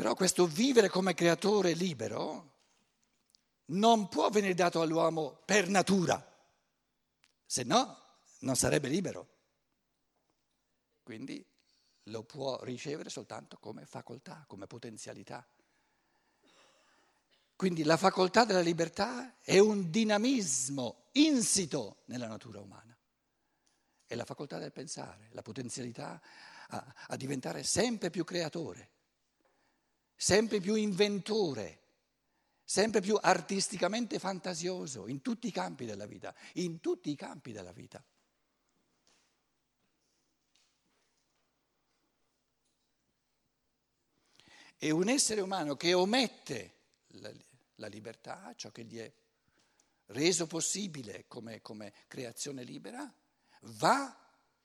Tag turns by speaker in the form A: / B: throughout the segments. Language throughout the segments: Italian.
A: Però questo vivere come creatore libero non può venire dato all'uomo per natura, se no non sarebbe libero. Quindi lo può ricevere soltanto come facoltà, come potenzialità. Quindi la facoltà della libertà è un dinamismo insito nella natura umana. È la facoltà del pensare, la potenzialità a, a diventare sempre più creatore, sempre più inventore sempre più artisticamente fantasioso in tutti i campi della vita, in tutti i campi della vita. E un essere umano che omette la, la libertà, ciò che gli è reso possibile come, come creazione libera, va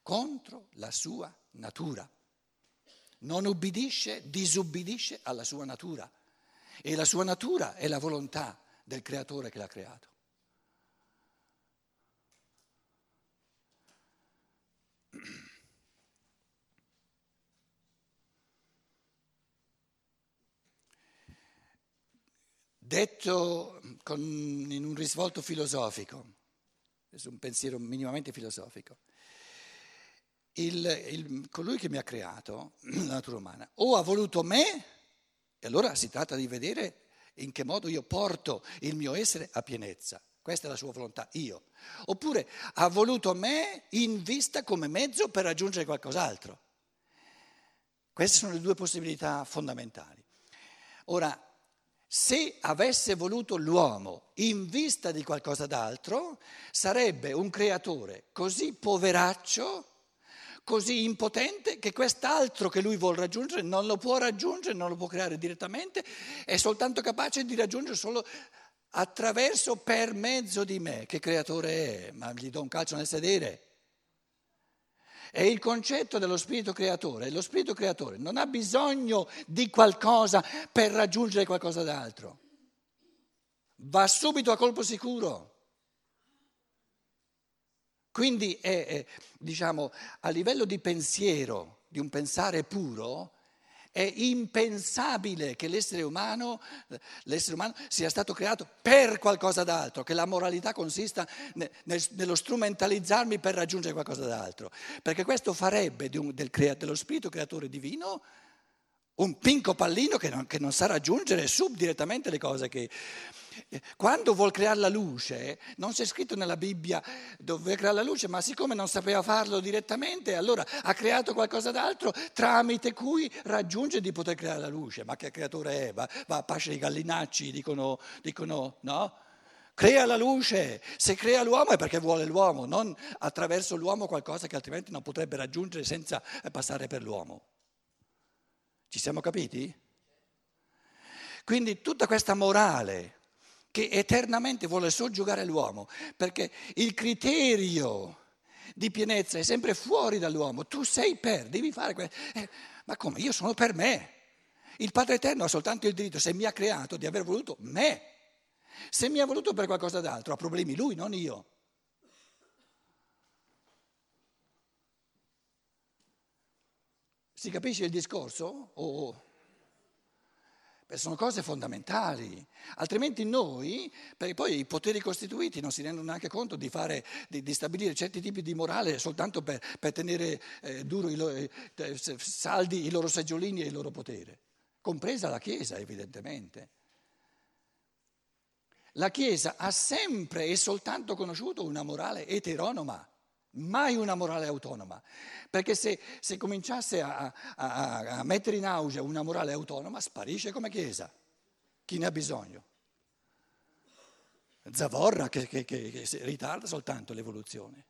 A: contro la sua natura. Non ubbidisce, disubbidisce alla sua natura. E la sua natura è la volontà del creatore che l'ha creato. Detto con, in un risvolto filosofico, è un pensiero minimamente filosofico, il, il, colui che mi ha creato, la natura umana, o ha voluto me, e allora si tratta di vedere in che modo io porto il mio essere a pienezza. Questa è la sua volontà, io. Oppure ha voluto me in vista come mezzo per raggiungere qualcos'altro. Queste sono le due possibilità fondamentali. Ora, se avesse voluto l'uomo in vista di qualcosa d'altro, sarebbe un creatore così poveraccio così impotente che quest'altro che lui vuole raggiungere non lo può raggiungere, non lo può creare direttamente, è soltanto capace di raggiungere solo attraverso, per mezzo di me, che creatore è, ma gli do un calcio nel sedere. È il concetto dello spirito creatore. Lo spirito creatore non ha bisogno di qualcosa per raggiungere qualcosa d'altro. Va subito a colpo sicuro. Quindi è, è, diciamo, a livello di pensiero, di un pensare puro, è impensabile che l'essere umano, l'essere umano, sia stato creato per qualcosa d'altro, che la moralità consista nello strumentalizzarmi per raggiungere qualcosa d'altro, perché questo farebbe un, del, dello spirito creatore divino un pinco pallino che non, che non sa raggiungere subdirettamente le cose che... Quando vuol creare la luce, non c'è scritto nella Bibbia dove creare la luce, ma siccome non sapeva farlo direttamente, allora ha creato qualcosa d'altro tramite cui raggiunge di poter creare la luce. Ma che creatore è? Va, va a pascere i gallinacci, dicono, dicono no? Crea la luce, se crea l'uomo è perché vuole l'uomo, non attraverso l'uomo qualcosa che altrimenti non potrebbe raggiungere senza passare per l'uomo. Ci siamo capiti? Quindi tutta questa morale che eternamente vuole soggiogare l'uomo, perché il criterio di pienezza è sempre fuori dall'uomo, tu sei per, devi fare questo. Eh, ma come? Io sono per me. Il Padre Eterno ha soltanto il diritto, se mi ha creato, di aver voluto me. Se mi ha voluto per qualcosa d'altro, ha problemi lui, non io. Si capisce il discorso? Oh. Sono cose fondamentali, altrimenti noi, perché poi i poteri costituiti non si rendono neanche conto di, fare, di, di stabilire certi tipi di morale soltanto per, per tenere eh, i loro, eh, saldi i loro seggiolini e il loro potere, compresa la Chiesa evidentemente. La Chiesa ha sempre e soltanto conosciuto una morale eteronoma mai una morale autonoma, perché se, se cominciasse a, a, a, mettere in auge una morale autonoma sparisce come Chiesa. Chi ne ha bisogno? Zavorra che, che, che, che ritarda soltanto l'evoluzione.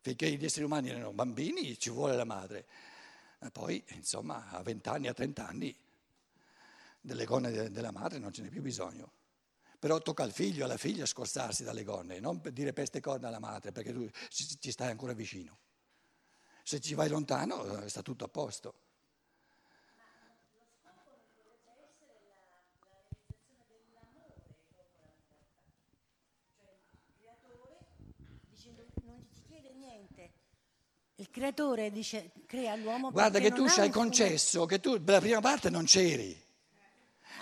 A: Finché gli esseri umani erano bambini ci vuole la madre, ma poi insomma a 20 anni, a 30 anni delle gonne della madre non ce n'è più bisogno. Però tocca al figlio e alla figlia scostarsi dalle gonne, non dire peste corna alla madre, perché tu ci stai ancora vicino. Se ci vai lontano eh, sta tutto a posto.
B: Il creatore dice crea l'uomo.
A: Guarda che tu ci hai concesso che tu per la prima parte non c'eri.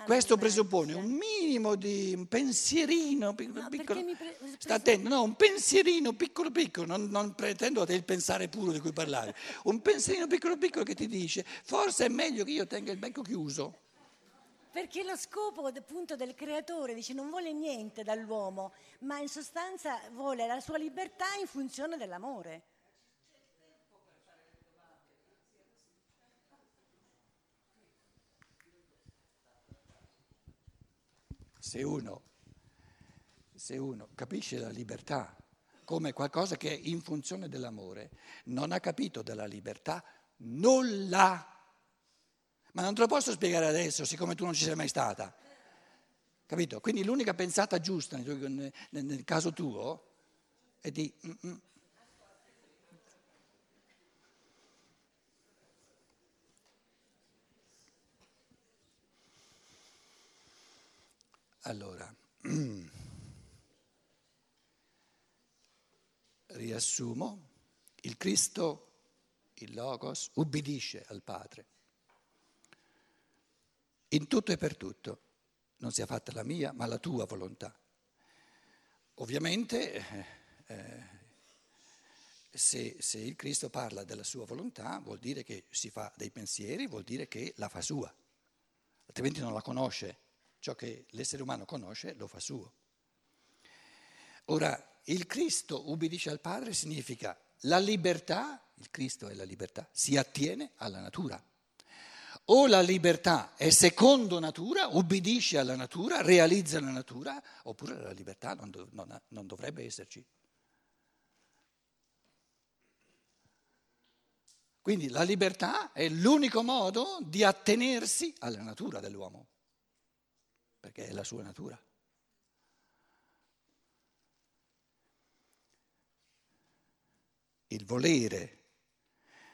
A: Questo presuppone un minimo di un pensierino piccolo,
B: No,
A: piccolo.
B: pre-
A: Sta attento, no, un pensierino piccolo piccolo, non, non pretendo del pensare puro di cui parlavi, un pensierino piccolo piccolo che ti dice forse è meglio che io tenga il becco chiuso.
B: Perché lo scopo appunto del creatore dice non vuole niente dall'uomo, ma in sostanza vuole la sua libertà in funzione dell'amore.
A: Se uno, se uno capisce la libertà come qualcosa che è in funzione dell'amore, non ha capito della libertà nulla. Ma non te lo posso spiegare adesso, siccome tu non ci sei mai stata. Capito? Quindi l'unica pensata giusta nel, caso tuo è di... mm, mm. Allora, riassumo, il Cristo, il Logos, ubbidisce al Padre in tutto e per tutto. Non sia fatta la mia, ma la tua volontà. Ovviamente, eh, eh, se, se il Cristo parla della sua volontà, vuol dire che si fa dei pensieri, vuol dire che la fa sua, altrimenti non la conosce. Ciò che l'essere umano conosce lo fa suo. Ora, il Cristo ubbidisce al Padre significa la libertà, il Cristo è la libertà, si attiene alla natura. O la libertà è secondo natura, ubbidisce alla natura, realizza la natura, oppure la libertà non, dov- non non dovrebbe esserci. Quindi la libertà è l'unico modo di attenersi alla natura dell'uomo, perché è la sua natura. Il volere.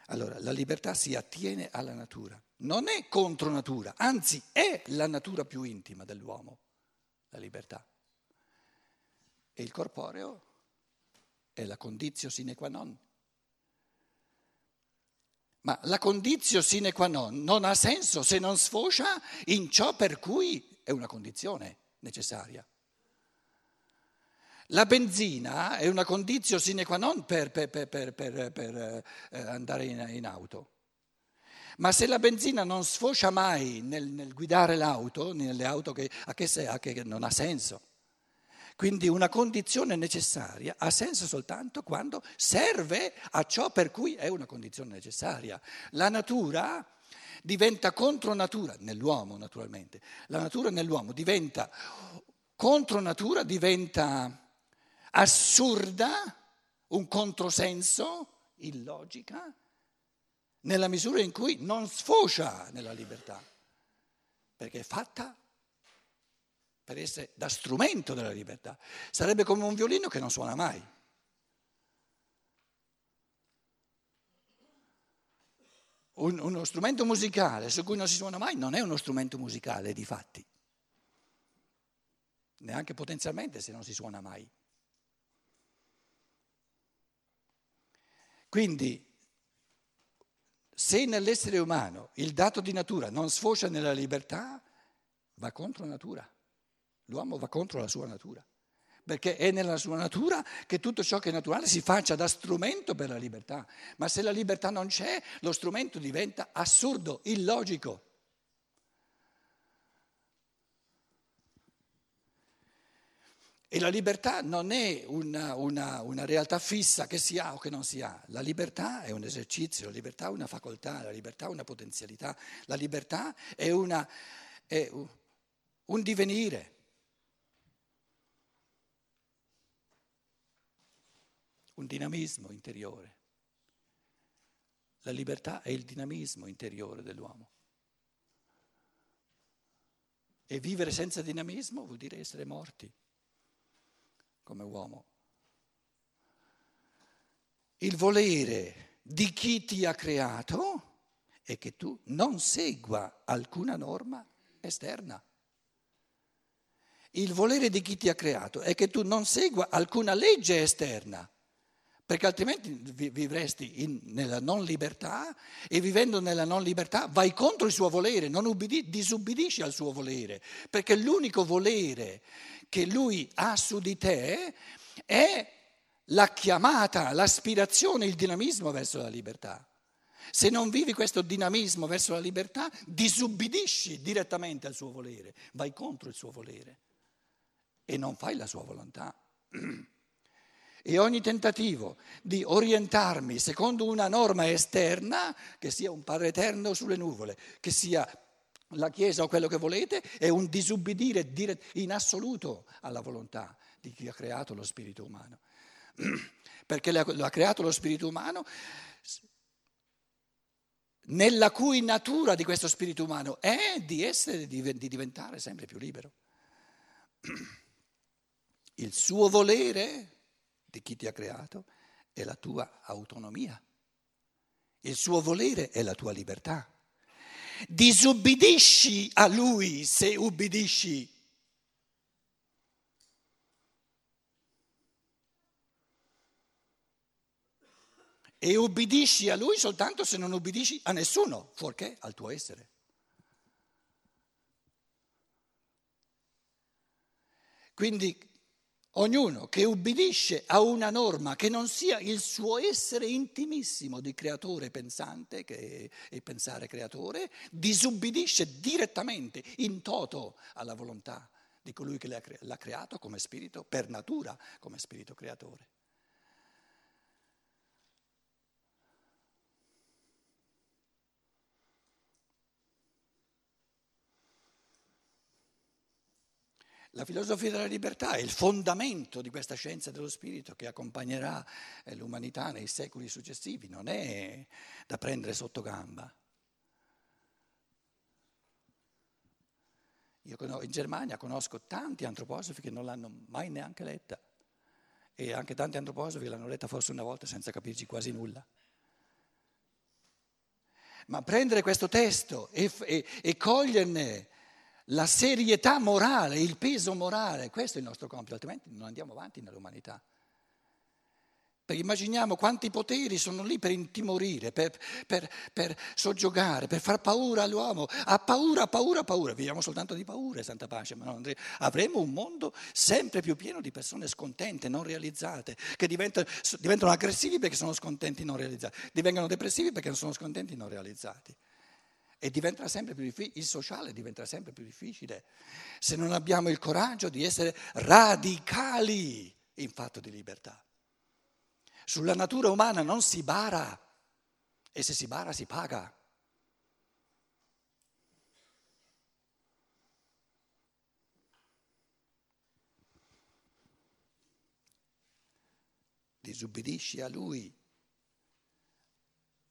A: Allora, la libertà si attiene alla natura, non è contro natura, anzi è la natura più intima dell'uomo, la libertà. E il corporeo è la condizio sine qua non. Ma la condizio sine qua non non ha senso se non sfocia in ciò per cui è una condizione necessaria. La benzina è una condizio sine qua non per- per- per- per, eh, andare in, in auto. Ma se la benzina non sfocia mai nel, nel guidare l'auto, nelle auto che, a che, se- a che non ha senso. Quindi una condizione necessaria ha senso soltanto quando serve a ciò per cui è una condizione necessaria. La natura diventa contro natura, nell'uomo naturalmente, la natura nell'uomo diventa contro natura, diventa assurda, un controsenso, illogica, nella misura in cui non sfocia nella libertà, perché è fatta per essere da strumento della libertà. Sarebbe come un violino che non suona mai. Un- uno strumento musicale su cui non si suona mai non è uno strumento musicale di fatti, neanche potenzialmente se non si suona mai. Quindi, se nell'essere umano il dato di natura non sfocia nella libertà, va contro natura. L'uomo va contro la sua natura, perché è nella sua natura che tutto ciò che è naturale si faccia da strumento per la libertà. Ma se la libertà non c'è, lo strumento diventa assurdo, illogico. E la libertà non è una, una- una realtà fissa che si ha o che non si ha. La libertà è un esercizio, la libertà è una facoltà, la libertà è una potenzialità, la libertà è, una, è un- divenire. Un dinamismo interiore. La libertà è il dinamismo interiore dell'uomo. E vivere senza dinamismo vuol dire essere morti come uomo. Il volere di chi ti ha creato è che tu non segua alcuna norma esterna. Il volere di chi ti ha creato è che tu non segua alcuna legge esterna, perché altrimenti vivresti in, nella non libertà e vivendo nella non libertà vai contro il suo volere, non ubbidi, disubbidisci al suo volere, perché l'unico volere che lui ha su di te è la chiamata, l'aspirazione, il dinamismo verso la libertà. Se non vivi questo dinamismo verso la libertà, disubbidisci direttamente al suo volere, vai contro il suo volere e non fai la sua volontà. E ogni tentativo di orientarmi secondo una norma esterna, che sia un Padre Eterno sulle nuvole, che sia la Chiesa o quello che volete, è un disubbidire in assoluto alla volontà di chi ha creato lo spirito umano. Perché l'ha creato lo spirito umano nella cui natura di questo spirito umano è di essere, di diventare sempre più libero. Il suo volere di chi ti ha creato è la tua autonomia. Il suo volere è la tua libertà. Disubbidisci a lui se ubbidisci. E ubbidisci a lui soltanto se non ubbidisci a nessuno, fuorché al tuo essere. Quindi Ognuno che ubbidisce a una norma che non sia il suo essere intimissimo di creatore pensante che è pensare creatore, disubbidisce direttamente, in toto, alla volontà di colui che l'ha creato come spirito, per natura come spirito creatore. La filosofia della libertà è il fondamento di questa scienza dello spirito che accompagnerà eh, l'umanità nei secoli successivi, non è da prendere sotto gamba. Io in Germania conosco tanti antroposofi che non l'hanno mai neanche letta e anche tanti antroposofi l'hanno letta forse una volta senza capirci quasi nulla. Ma prendere questo testo e, e, e coglierne la serietà morale, il peso morale, questo è il nostro compito, altrimenti non andiamo avanti nell'umanità. Perché immaginiamo quanti poteri sono lì per intimorire, per, per, per soggiogare, per far paura all'uomo. Ha paura, paura, paura. Viviamo soltanto di paure, Santa Pace, ma non, avremo un mondo sempre più pieno di persone scontente, non realizzate, che diventano, diventano aggressivi perché sono scontenti, non realizzati, diventano depressivi perché sono scontenti, non realizzati. E diventerà sempre più difficile, il sociale diventerà sempre più difficile se non abbiamo il coraggio di essere radicali in fatto di libertà. Sulla natura umana non si bara e se si bara si paga. Disubbidisci a lui,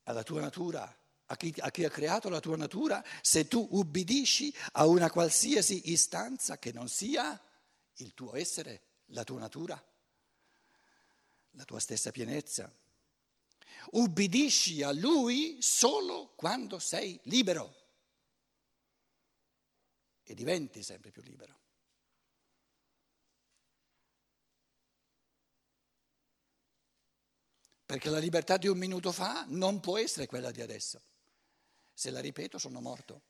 A: alla tua natura a chi, a chi ha creato la tua natura se tu ubbidisci a una qualsiasi istanza che non sia il tuo essere, la tua natura, la tua stessa pienezza. Ubbidisci a lui solo quando sei libero e diventi sempre più libero. Perché la libertà di un minuto fa non può essere quella di adesso. Se la ripeto sono morto.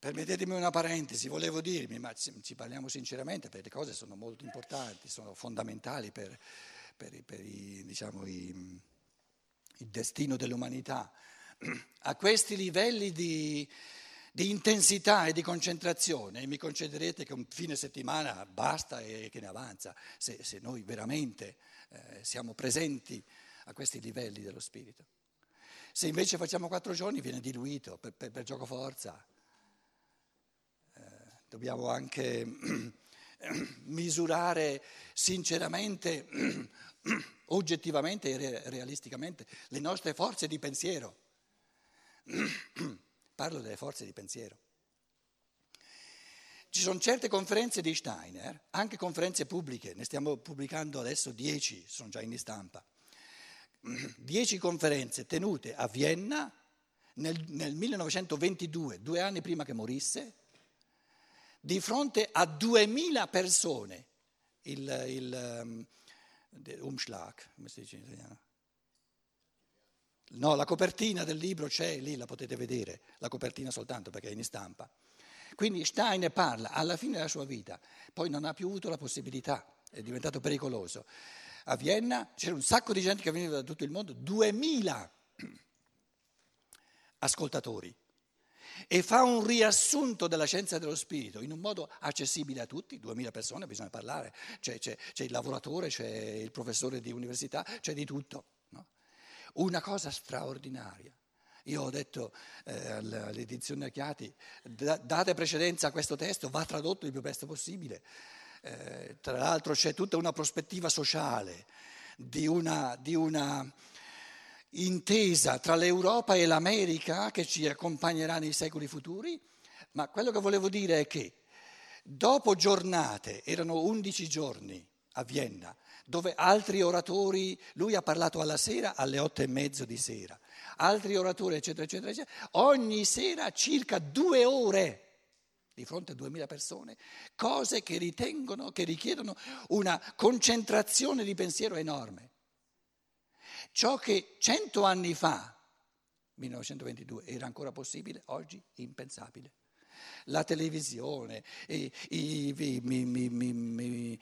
A: Permettetemi una parentesi, volevo dirmi, ma ci parliamo sinceramente perché le cose sono molto importanti, sono fondamentali per, per, per i, diciamo, i, il destino dell'umanità. A questi livelli di, di intensità e di concentrazione, mi concederete che un fine settimana basta e che ne avanza, se, se noi veramente eh, siamo presenti a questi livelli dello spirito. Se invece facciamo quattro giorni viene diluito per, per, per gioco forza. Eh, dobbiamo anche misurare sinceramente, oggettivamente e realisticamente le nostre forze di pensiero. Parlo delle forze di pensiero. Ci sono certe conferenze di Steiner, anche conferenze pubbliche, ne stiamo pubblicando adesso dieci, sono già in stampa, dieci conferenze tenute a Vienna nel, nel 1922, due anni prima che morisse, di fronte a duemila persone. Il, il um, Umschlag, come si dice in italiano? No, la copertina del libro c'è lì, la potete vedere, la copertina soltanto perché è in stampa. Quindi Stein parla alla fine della sua vita, poi non ha più avuto la possibilità, è diventato pericoloso. A Vienna c'era un sacco di gente che veniva da tutto il mondo, 2000 ascoltatori, e fa un riassunto della scienza dello spirito in un modo accessibile a tutti, 2000 persone, bisogna parlare, c'è, c'è, c'è il lavoratore, c'è il professore di università, c'è di tutto. Una cosa straordinaria. Io ho detto eh, all'edizione Acchiati, date precedenza a questo testo, va tradotto il più presto possibile. Eh, tra l'altro c'è tutta una prospettiva sociale di una, di una intesa tra l'Europa e l'America che ci accompagnerà nei secoli futuri, ma quello che volevo dire è che dopo giornate, erano 11 giorni a Vienna, dove altri oratori, lui ha parlato alla sera alle otto e mezzo di sera, altri oratori eccetera eccetera eccetera, ogni sera circa due ore di fronte a duemila persone, cose che ritengono, che richiedono una concentrazione di pensiero enorme. Ciò che cento anni fa, 1922, era ancora possibile, oggi impensabile. La televisione, i, i, i,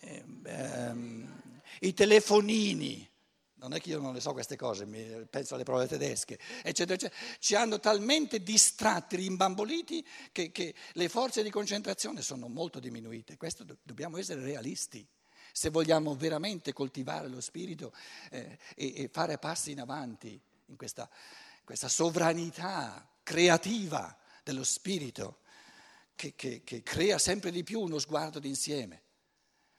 A: ehm, i telefonini, non è che io non le so queste cose, penso alle prove tedesche, eccetera, eccetera, ci hanno talmente distratti, rimbamboliti, che, che le forze di concentrazione sono molto diminuite. Questo dobbiamo essere realisti se vogliamo veramente coltivare lo spirito eh, e, e, fare passi in avanti in questa, questa sovranità creativa dello spirito che, che, che crea sempre di più uno sguardo d'insieme.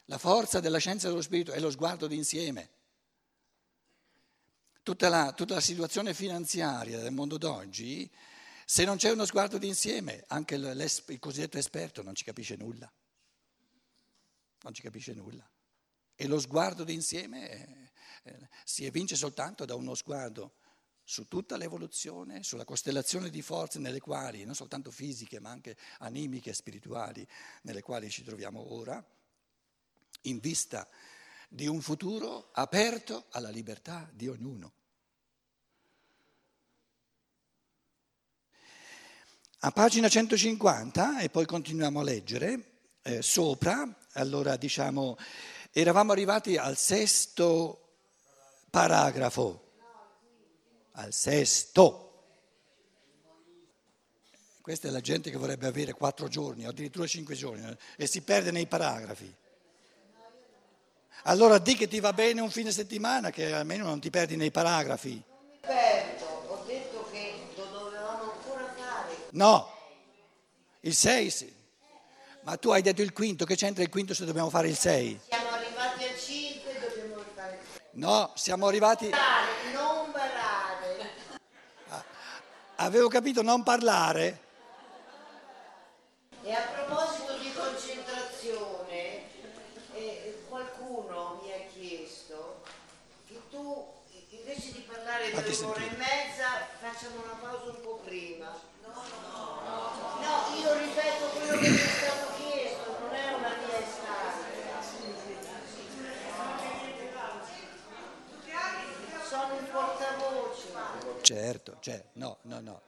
A: La forza della scienza dello spirito è lo sguardo d'insieme. Tutta la, tutta la situazione finanziaria del mondo d'oggi, se non c'è uno sguardo d'insieme, anche il cosiddetto esperto non ci capisce nulla. Non ci capisce nulla. E lo sguardo d'insieme eh, eh, si evince soltanto da uno sguardo su tutta l'evoluzione, sulla costellazione di forze nelle quali, non soltanto fisiche ma anche animiche e spirituali, nelle quali ci troviamo ora, in vista di un futuro aperto alla libertà di ognuno. A pagina 150, e poi continuiamo a leggere, eh, sopra, allora diciamo Eravamo arrivati al sesto paragrafo, al sesto. Questa è la gente che vorrebbe avere quattro giorni, addirittura cinque giorni, eh, e si perde nei paragrafi. Allora di che ti va bene un fine settimana, che almeno non ti perdi nei paragrafi.
C: Non mi perdo, ho detto che lo dovevamo ancora fare.
A: No, il 6 sì. Ma tu hai detto il quinto, che c'entra il quinto se dobbiamo fare il 6?
C: Siamo arrivati al 5 dobbiamo fare il 6.
A: No, siamo arrivati...
C: Non parlare.
A: Ah, avevo capito non parlare.
C: E a proposito di concentrazione, eh, qualcuno mi ha chiesto che tu invece di parlare per un'ora e mezza facciamo una pausa un po' prima. No, no, no. No, io ripeto quello che mi è stato
A: Certo, cioè, no, no, no,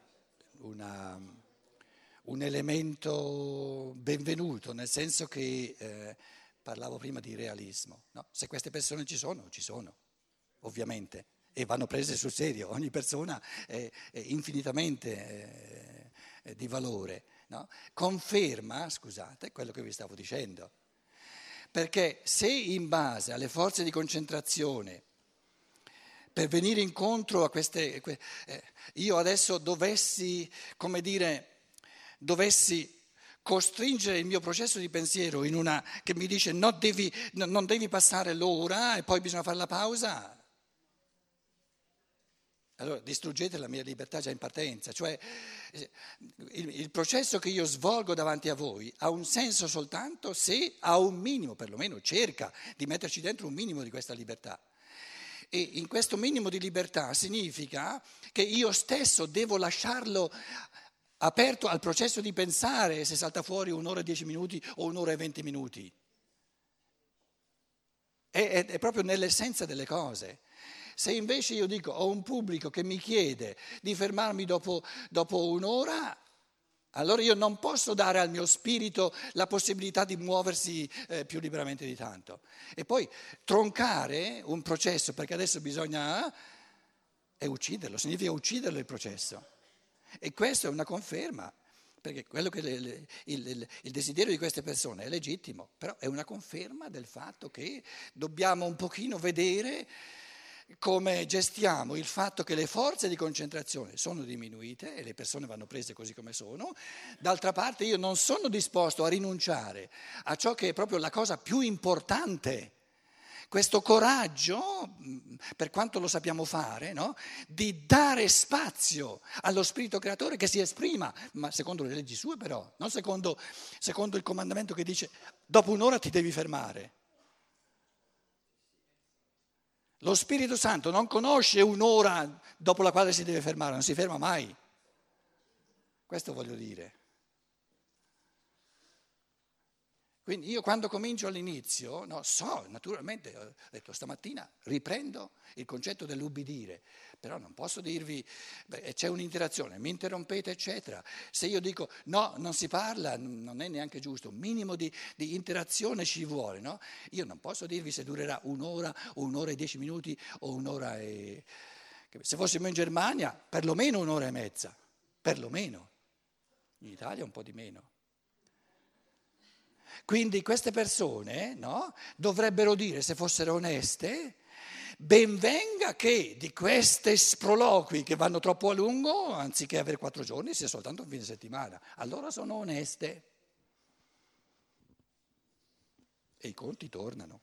A: Una, un elemento benvenuto, nel senso che eh, parlavo prima di realismo. No? Se queste persone ci sono, ci sono, ovviamente, e vanno prese sul serio, ogni persona è, è infinitamente eh, di valore. No? Conferma, scusate, quello che vi stavo dicendo. Perché se in base alle forze di concentrazione per venire incontro a queste... Eh, io adesso dovessi, come dire, dovessi costringere il mio processo di pensiero in una che mi dice no, devi, no, non devi passare l'ora e poi bisogna fare la pausa. Allora distruggete la mia libertà già in partenza, cioè il, il, processo che io svolgo davanti a voi ha un senso soltanto se ha un minimo, perlomeno cerca di metterci dentro un minimo di questa libertà. E in questo minimo di libertà significa che io stesso devo lasciarlo aperto al processo di pensare se salta fuori un'ora e dieci minuti o un'ora e venti minuti. È, è, è proprio nell'essenza delle cose. Se invece io dico ho un pubblico che mi chiede di fermarmi dopo, dopo un'ora, allora io non posso dare al mio spirito la possibilità di muoversi eh, più liberamente di tanto. E poi troncare un processo, perché adesso bisogna, è ucciderlo, significa ucciderlo il processo. E questo è una conferma, perché le, le, il, il desiderio di queste persone è legittimo, però è una conferma del fatto che dobbiamo un pochino vedere come gestiamo il fatto che le forze di concentrazione sono diminuite e le persone vanno prese così come sono, d'altra parte io non sono disposto a rinunciare a ciò che è proprio la cosa più importante, questo coraggio, per quanto lo sappiamo fare, no? di dare spazio allo Spirito Creatore che si esprima, ma secondo le leggi sue però, non secondo, secondo il comandamento che dice dopo un'ora ti devi fermare. Lo Spirito Santo non conosce un'ora dopo la quale si deve fermare, non si ferma mai. Questo voglio dire. Quindi io quando comincio all'inizio, no, so, naturalmente, ho detto stamattina riprendo il concetto dell'ubbidire, però non posso dirvi, beh, c'è un'interazione, mi interrompete, eccetera. Se io dico no, non si parla, non è neanche giusto, un minimo di, di interazione ci vuole, no? Io non posso dirvi se durerà un'ora o un'ora e dieci minuti o un'ora e... Se fossimo in Germania, perlomeno un'ora e mezza, perlomeno. In Italia un po' di meno. Quindi queste persone no, dovrebbero dire, se fossero oneste, ben venga che di questi sproloqui che vanno troppo a lungo, anziché avere quattro giorni, sia soltanto un fine settimana. Allora sono oneste. E i conti tornano.